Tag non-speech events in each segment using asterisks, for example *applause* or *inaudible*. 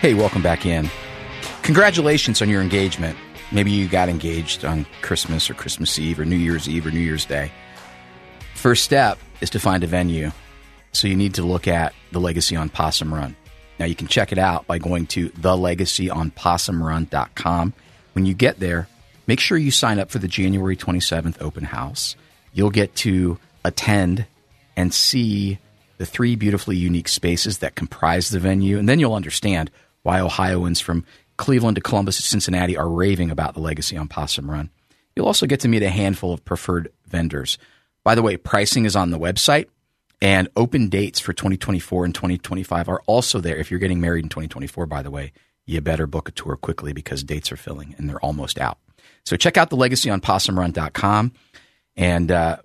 Hey, welcome back in. Congratulations on your engagement. Maybe you got engaged on Christmas or Christmas Eve or New Year's Eve or New Year's Day. First step is to find a venue. So you need to look at the Legacy on Possum Run. Now you can check it out by going to thelegacyonpossumrun.com. When you get there, make sure you sign up for the January 27th open house. You'll get to attend and see the three beautifully unique spaces that comprise the venue, and then you'll understand why Ohioans from Cleveland to Columbus to Cincinnati are raving about the legacy on Possum Run. You'll also get to meet a handful of preferred vendors. By the way, pricing is on the website, and open dates for 2024 and 2025 are also there. If you're getting married in 2024, by the way, you better book a tour quickly because dates are filling and they're almost out. So check out the legacy on possumrun.com and uh,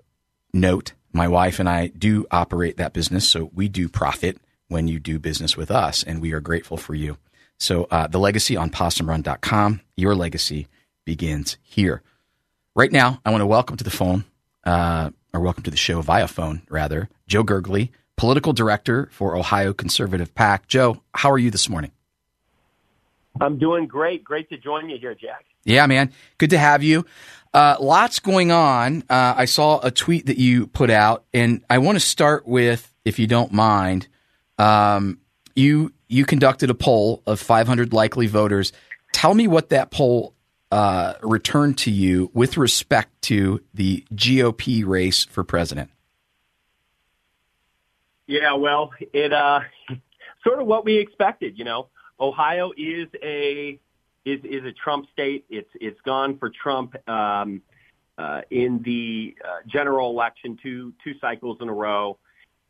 note my wife and I do operate that business, so we do profit when you do business with us, and we are grateful for you. So, uh, the legacy on possumrun.com, your legacy begins here. Right now, I want to welcome to the phone, uh, or welcome to the show via phone, rather, Joe Gergely, political director for Ohio Conservative PAC. Joe, how are you this morning? I'm doing great. Great to join you here, Jack. Yeah, man. Good to have you. Uh, lots going on. Uh, I saw a tweet that you put out, and I want to start with, if you don't mind, um, you you conducted a poll of 500 likely voters. Tell me what that poll uh, returned to you with respect to the GOP race for president. Yeah, well, it uh, sort of what we expected. You know, Ohio is a is is a Trump state. It's it's gone for Trump um, uh, in the uh, general election two two cycles in a row,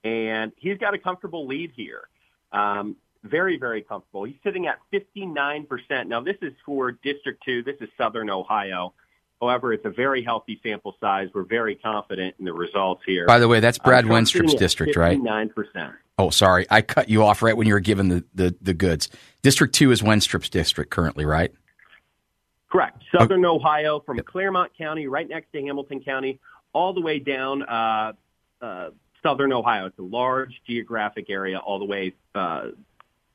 and he's got a comfortable lead here. Um, very very comfortable. He's sitting at 59 percent. Now this is for District Two. This is Southern Ohio. However, it's a very healthy sample size. We're very confident in the results here. By the way, that's Brad uh, Wenstrup's district, 59%. right? Nine percent. Oh, sorry, I cut you off right when you were given the, the, the goods. District two is Wenstrup's district currently, right? Correct. Southern okay. Ohio, from Clermont County, right next to Hamilton County, all the way down uh, uh, Southern Ohio. It's a large geographic area, all the way uh,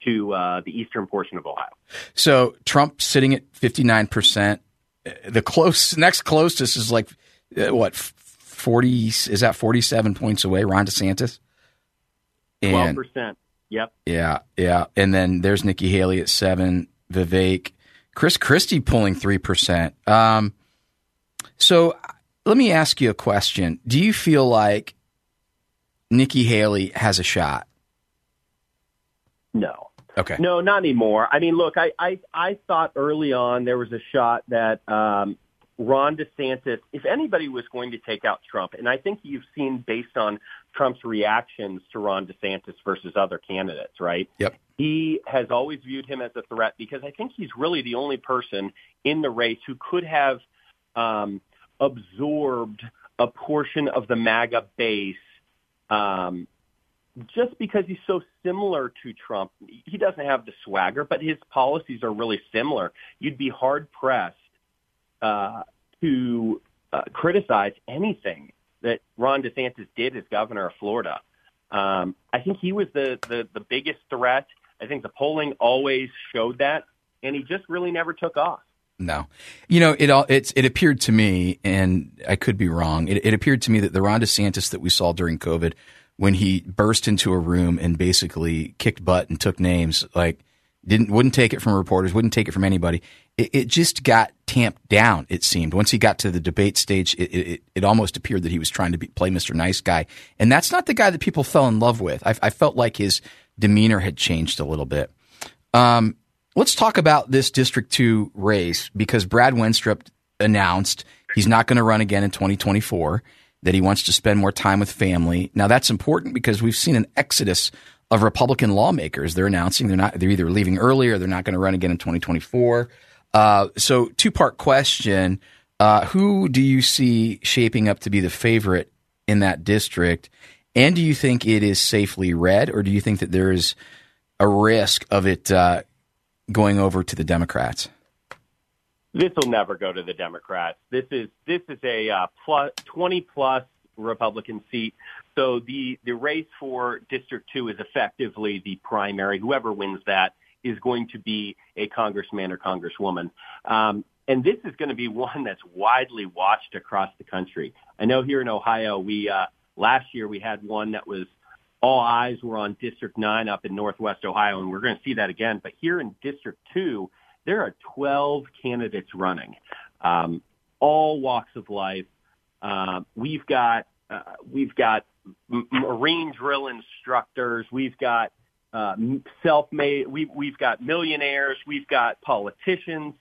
to uh, the eastern portion of Ohio. So Trump sitting at fifty nine percent the close next closest is like uh, what forty is that forty seven points away. Ron DeSantis. Twelve percent. Yep. Yeah, yeah, and then there's Nikki Haley at seven. Vivek, Chris Christie pulling three percent. Um, so let me ask you a question: Do you feel like Nikki Haley has a shot? No. Okay. No, not anymore. I mean, look, I, I, I thought early on there was a shot that um, Ron DeSantis, if anybody was going to take out Trump, and I think you've seen based on Trump's reactions to Ron DeSantis versus other candidates, right? Yep. He has always viewed him as a threat because I think he's really the only person in the race who could have um, absorbed a portion of the MAGA base um, just because he's so similar to Trump, he doesn't have the swagger, but his policies are really similar. You'd be hard pressed uh, to uh, criticize anything that Ron DeSantis did as governor of Florida. Um, I think he was the, the the biggest threat. I think the polling always showed that, and he just really never took off. No, you know it all. It's it appeared to me, and I could be wrong. It, it appeared to me that the Ron DeSantis that we saw during COVID when he burst into a room and basically kicked butt and took names, like didn't wouldn't take it from reporters, wouldn't take it from anybody. It, it just got tamped down. It seemed once he got to the debate stage, it, it, it almost appeared that he was trying to be, play Mr. Nice Guy, and that's not the guy that people fell in love with. I, I felt like his demeanor had changed a little bit. Um, let's talk about this District Two race because Brad Wenstrup announced he's not going to run again in 2024 that he wants to spend more time with family. Now that's important because we've seen an exodus of Republican lawmakers. They're announcing they're not they're either leaving early or they're not going to run again in 2024. Uh, so two part question: uh, Who do you see shaping up to be the favorite in that district? And do you think it is safely red, or do you think that there is a risk of it uh, going over to the Democrats? This will never go to the Democrats. This is this is a uh, plus, 20 plus Republican seat. So the the race for District Two is effectively the primary. Whoever wins that is going to be a congressman or congresswoman. Um, and this is going to be *laughs* one that's widely watched across the country. I know here in Ohio, we uh, last year we had one that was all eyes were on District 9 up in Northwest Ohio, and we're going to see that again. But here in District 2, there are 12 candidates running, um, all walks of life. Uh, we've got uh, we've got marine drill instructors, we've got uh, self-made, we've we've got millionaires, we've got politicians,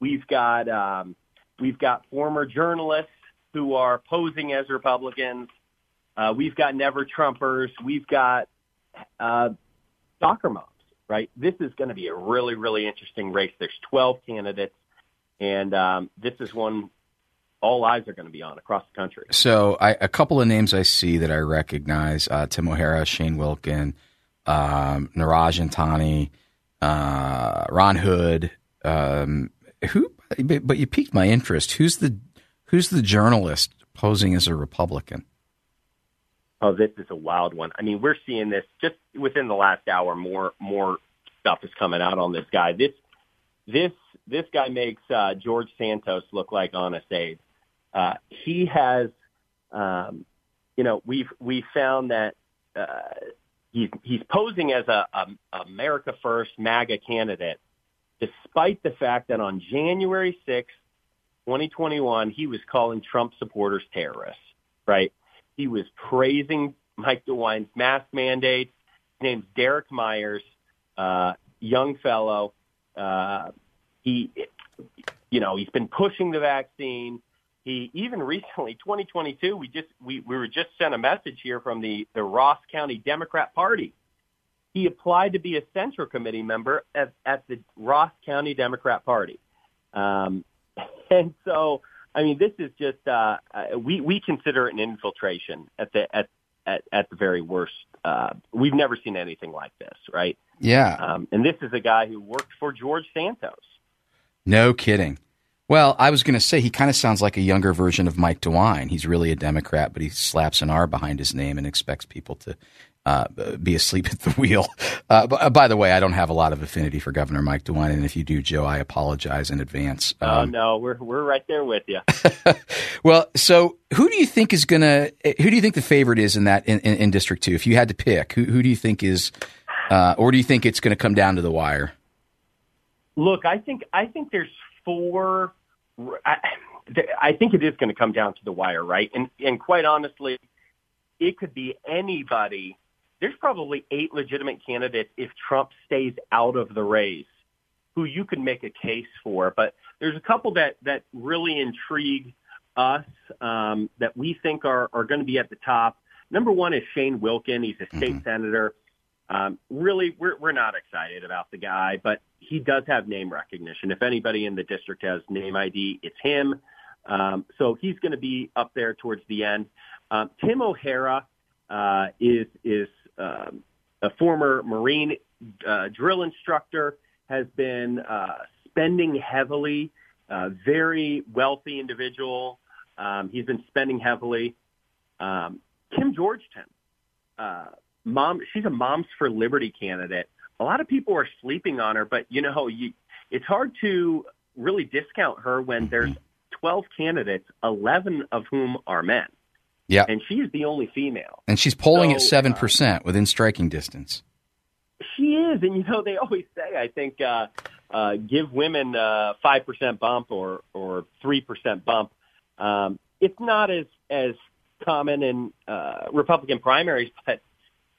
we've got um, we've got former journalists who are posing as Republicans. Uh, we've got never Trumpers. We've got uh, soccer moms, right? This is going to be a really, really interesting race. There's 12 candidates, and um, this is one all eyes are going to be on across the country. So, I, a couple of names I see that I recognize: uh, Tim O'Hara, Shane Wilkin, um, Niraj Antani, uh, Ron Hood. Um, who? But you piqued my interest. Who's the Who's the journalist posing as a Republican? Oh, this is a wild one. I mean, we're seeing this just within the last hour. More more stuff is coming out on this guy. This this this guy makes uh, George Santos look like Honest Abe. Uh, he has, um, you know, we've we found that uh, he's he's posing as a, a America First MAGA candidate, despite the fact that on January sixth, 2021, he was calling Trump supporters terrorists. Right? He was praising Mike DeWine's mask mandate. His name's Derek Myers, uh, young fellow. Uh, he, you know, he's been pushing the vaccine. He even recently, 2022, we just we, we were just sent a message here from the the Ross County Democrat Party. He applied to be a central committee member at, at the Ross County Democrat Party, um, *laughs* and so I mean, this is just uh, uh, we we consider it an infiltration at the at at, at the very worst. Uh, we've never seen anything like this, right? Yeah. Um, and this is a guy who worked for George Santos. No kidding. Well, I was going to say he kind of sounds like a younger version of Mike DeWine. He's really a Democrat, but he slaps an R behind his name and expects people to uh, be asleep at the wheel. Uh, uh, by the way, I don't have a lot of affinity for Governor Mike DeWine, and if you do, Joe, I apologize in advance. Oh, um, oh no, we're we're right there with you. *laughs* well, so who do you think is gonna? Who do you think the favorite is in that in, in, in District Two? If you had to pick, who who do you think is, uh, or do you think it's going to come down to the wire? Look, I think I think there's four. I, I think it is going to come down to the wire, right? And and quite honestly, it could be anybody there's probably eight legitimate candidates if Trump stays out of the race who you could make a case for. But there's a couple that, that really intrigue us um, that we think are, are going to be at the top. Number one is Shane Wilkin. He's a state mm-hmm. senator. Um, really, we're, we're not excited about the guy, but he does have name recognition. If anybody in the district has name ID, it's him. Um, so he's going to be up there towards the end. Um, Tim O'Hara uh, is is um, a former Marine uh, drill instructor, has been uh, spending heavily, uh, very wealthy individual. Um, he's been spending heavily. Um, Kim Georgeton, uh, mom, she's a Moms for Liberty candidate. A lot of people are sleeping on her, but you know, you, it's hard to really discount her when there's 12 candidates, 11 of whom are men. Yeah. And she's the only female. And she's polling so, at 7% uh, within striking distance. She is. And, you know, they *laughs* always say, I think, uh, uh, give women a 5% bump or, or 3% bump. Um, it's not as, as common in uh, Republican primaries, *laughs* but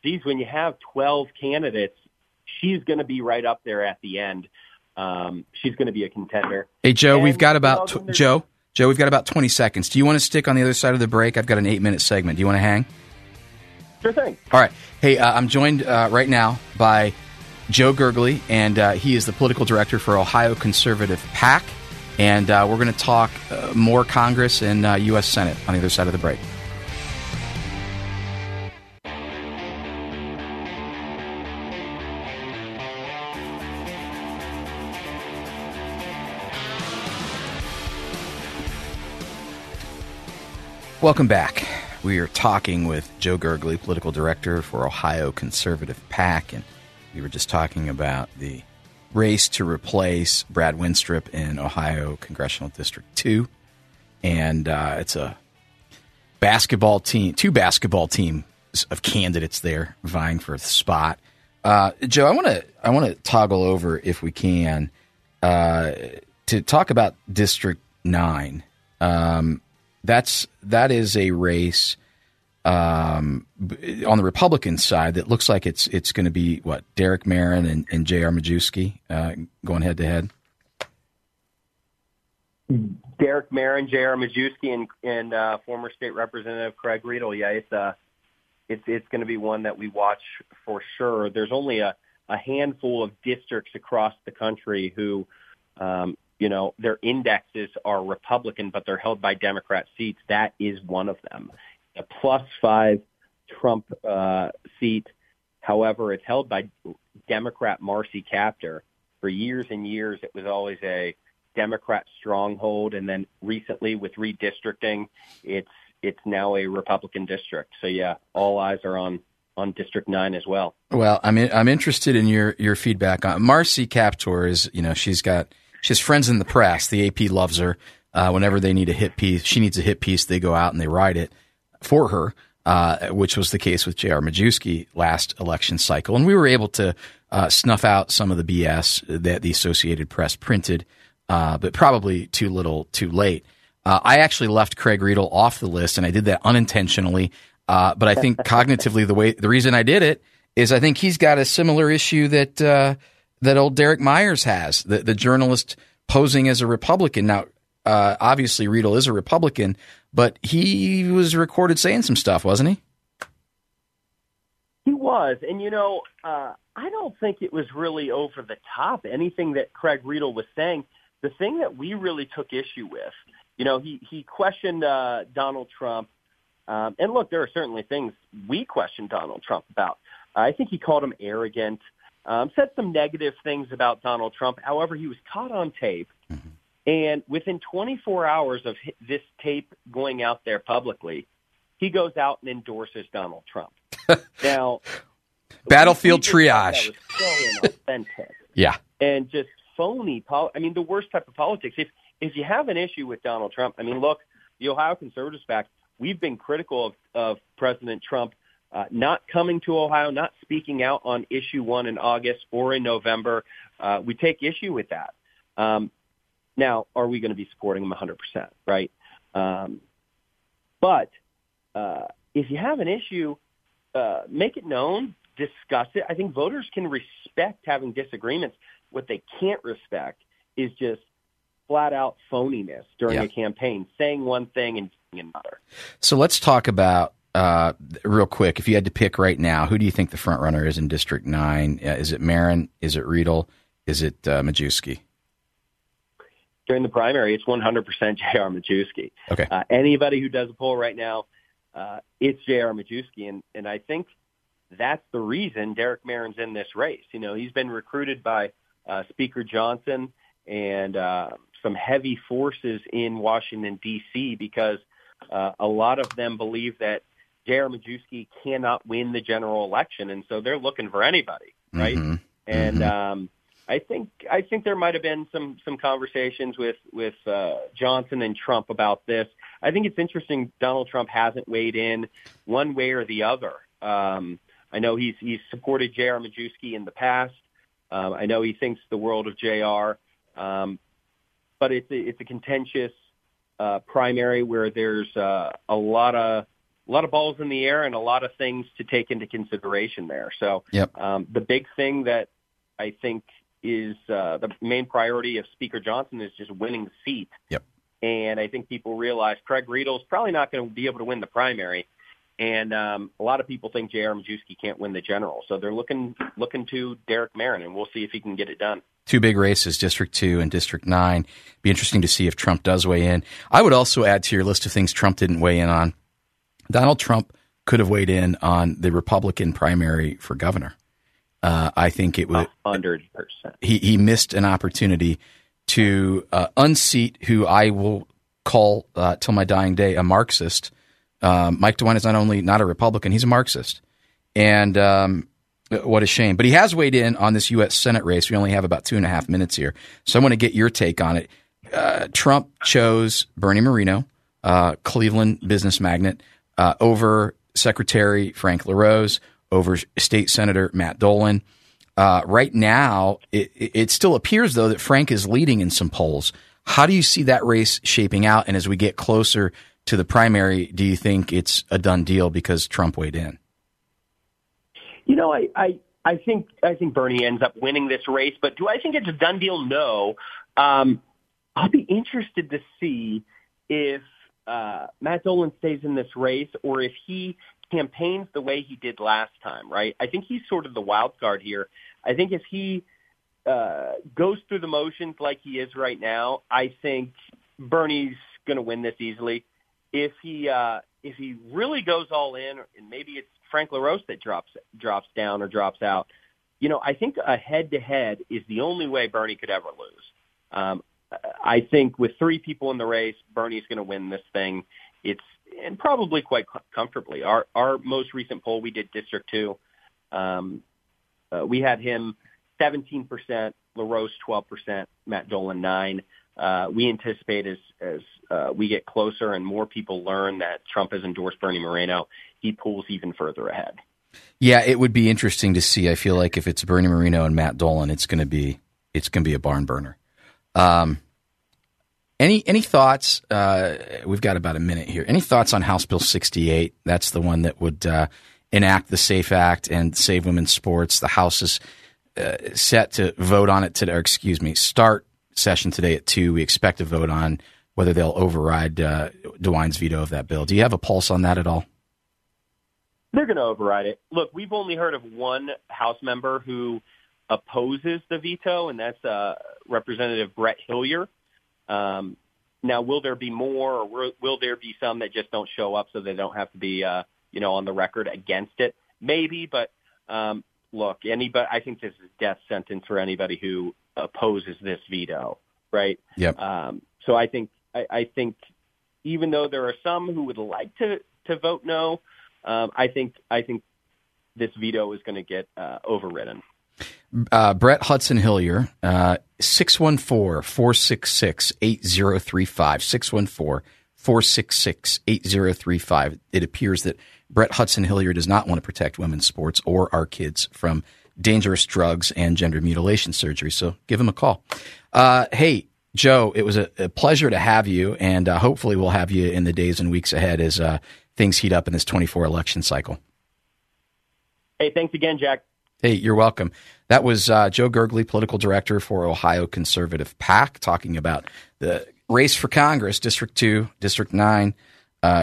geez, when you have 12 candidates, she's going to be right up there at the end. Um, she's going to be a contender. Hey, Joe, and, we've got about, know, Joe, Joe, we've got about 20 seconds. Do you want to stick on the other side of the break? I've got an eight minute segment. Do you want to hang? Sure thing. All right. Hey, uh, I'm joined uh, right now by Joe Gergely, and uh, he is the political director for Ohio Conservative PAC. And uh, we're going to talk uh, more Congress and U.S. Uh, Senate on the other side of the break. Welcome back. We are talking with Joe Gergely, political director for Ohio Conservative PAC, and we were just talking about the race to replace Brad Wenstrup in Ohio Congressional District 2. And uh, it's a basketball team, two basketball teams of candidates there vying for the spot. Uh, Joe, I want to I want to toggle over if we can uh, to talk about District Nine. Um, that's that is a race um, on the Republican side that looks like it's it's going to be what Derek Merrin and, and J.R. Majewski uh, going head to head. Derek Merrin, J.R. Majewski, and, and uh, former state representative Craig Riedel. Yeah, it's uh, it's it's going to be one that we watch for sure. There's only a, a handful of districts across the country who um, you know, their indexes are Republican, but they're held by Democrat seats. That is one of them. A plus five Trump uh, seat, however, it's held by Democrat Marcy Kaptur. For years and years, it was always a Democrat stronghold, and then recently with redistricting, it's it's now a Republican district. So yeah, all eyes are on on District Nine as well. Well, I'm in, I'm interested in your your feedback on Marcy Kaptur. Is you know she's got she has friends in the press. The AP loves her. Uh, whenever they need a hit piece, she needs a hit piece. They go out and they write it for her, uh, which was the case with J.R. Majewski last election cycle. And we were able to uh, snuff out some of the BS that the Associated Press printed, uh, but probably too little, too late. Uh, I actually left Craig Riedel off the list, and I did that unintentionally. Uh, but I think *laughs* cognitively, the way the reason I did it is I think he's got a similar issue that that old Derek Myers has, the, the journalist posing as a Republican. Now, uh, obviously, Riedel is a Republican, but he was recorded saying some stuff, wasn't he? He was. And, you know, uh, I don't think it was really over the top, anything that Craig Riedel was saying. The thing that we really took issue with, you know, he, he questioned uh, Donald Trump. Um, and look, there are certainly things we questioned Donald Trump about. I think he called him arrogant um, said some negative things about Donald Trump. However, he was caught on tape. Mm-hmm. And within 24 hours of this tape going out there publicly, he goes out and endorses Donald Trump. *laughs* now, battlefield triage. so *laughs* yeah. And just phony. Pol- I mean, the worst type of politics. If if you have an issue with Donald Trump, I mean, look, the Ohio Conservative PAC. We've been critical of, of President Trump uh, not coming to Ohio, not speaking out on issue one in August or in November. Uh, we take issue with that. Um, now, are we going to be supporting them 100%, right? Um, but uh, if you have an issue, uh, make it known, discuss it. I think voters can respect having disagreements. What they can't respect is just flat out phoniness during yeah. a campaign, saying one thing and doing another. So let's talk about uh, real quick, if you had to pick right now, who do you think the front runner is in District Nine? Uh, is it Merrin? Is it Riedel? Is it uh, Majewski? During the primary, it's 100% J.R. Majewski. Okay. Uh, anybody who does a poll right now, uh, it's J.R. Majewski, and and I think that's the reason Derek Merrin's in this race. You know, he's been recruited by uh, Speaker Johnson and uh, some heavy forces in Washington D.C. because uh, a lot of them believe that J.R. Majewski cannot win the general election, and so they're looking for anybody, right? Mm-hmm. And mm-hmm. Um, I think I think there might have been some some conversations with with uh, Johnson and Trump about this. I think it's interesting. Donald Trump hasn't weighed in one way or the other. Um, I know he's he's supported J.R. Majewski in the past. Um, I know he thinks the world of J.R. Um, but it's a, it's a contentious uh, primary where there's uh, a lot of a lot of balls in the air and a lot of things to take into consideration there. So yep. um, the big thing that I think is uh, the main priority of Speaker Johnson is just winning the seat. Yep. And I think people realize Craig Riedel's probably not going to be able to win the primary. And um, a lot of people think J.R. Majewski can't win the general, so they're looking looking to Derek Merrin, and we'll see if he can get it done. Two big races, District Two and District Nine. Be interesting to see if Trump does weigh in. I would also add to your list of things Trump didn't weigh in on. Donald Trump could have weighed in on the Republican primary for governor. Uh, I think it would hundred percent. He he missed an opportunity to uh, unseat who I will call uh, till my dying day a Marxist um, Mike DeWine is not only not a Republican, he's a Marxist. And um, what a shame. But he has weighed in on this U.S. Senate race. We only have about two and a half minutes here. So I want to get your take on it. Uh, Trump chose Bernie Moreno, uh, Cleveland business magnate, uh, over Secretary Frank LaRose, over State Senator Matt Dolan. Uh, right now, it, it still appears, though, that Frank is leading in some polls. How do you see that race shaping out? And as we get closer to the primary, do you think it's a done deal because Trump weighed in? You know, I, I, I think I think Bernie ends up winning this race, but do I think it's a done deal? No. Um, I'll be interested to see if uh, Matt Dolan stays in this race or if he campaigns the way he did last time. Right? I think he's sort of the wild card here. I think if he uh, goes through the motions like he is right now, I think Bernie's going to win this easily if he uh, if he really goes all in, and maybe it's Frank LaRose that drops drops down or drops out, you know, I think a head to head is the only way Bernie could ever lose. Um, I think with three people in the race, Bernie's going to win this thing. It's and probably quite comfortably. Our our most recent poll we did District Two, um, uh, we had him 17%, LaRose 12%, Matt Dolan 9 uh, we anticipate as as uh, we get closer and more people learn that Trump has endorsed Bernie Moreno, he pulls even further ahead. Yeah, it would be interesting to see. I feel like if it's Bernie Moreno and Matt Dolan, it's going to be it's going to be a barn burner. Um, any any thoughts? Uh, we've got about a minute here. Any thoughts on House Bill 68? That's the one that would uh, enact the SAFE Act and save women's sports. The House is uh, set to vote on it today. Or excuse me, start session today at two. We expect to vote on whether they'll override uh, DeWine's veto of that bill. Do you have a pulse on that at all? They're going to override it. Look, we've only heard of one House member who opposes the veto, and that's uh, Representative Brett Hillier. Um, now, will there be more, or will, there be some that just don't show up so they don't have to be, uh, you know, on the record against it? Maybe, but um, look, anybody. I think this is death sentence for anybody who opposes this veto, right? Yep. Um, so I think I, I think even though there are some who would like to to vote no, um, I think I think this veto is going to get uh, overridden. Uh, Brett Hudson Hillier, uh, 614 466 8035. 614 466 8035. It appears that Brett Hudson Hillier does not want to protect women's sports or our kids from dangerous drugs and gender mutilation surgery. So give him a call. Uh, hey, Joe, it was a, a, pleasure to have you, and uh, hopefully we'll have you in the days and weeks ahead as uh, things heat up in this 24 election cycle. Hey, thanks again, Jack. Hey, you're welcome. That was uh, Joe Gergely, political director for Ohio Conservative PAC, talking about the race for Congress, District 2, District 9,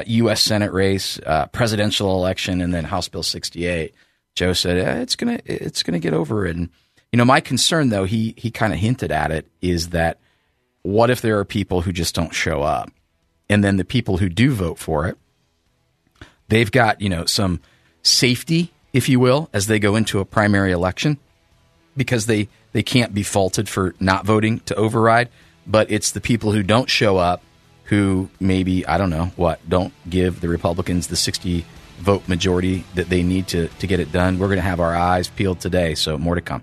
U.S. Uh, Senate race, uh, presidential election, and then House Bill 68. Joe said eh, it's gonna it's gonna get over And you know, my concern though, he he kind of hinted at it, is that what if there are people who just don't show up, and then the people who do vote for it, they've got you know some safety, if you will, as they go into a primary election, because they they can't be faulted for not voting to override, but it's the people who don't show up who maybe I don't know what don't give the Republicans the sixty vote majority that they need to, to get it done. We're going to have our eyes peeled today, so more to come.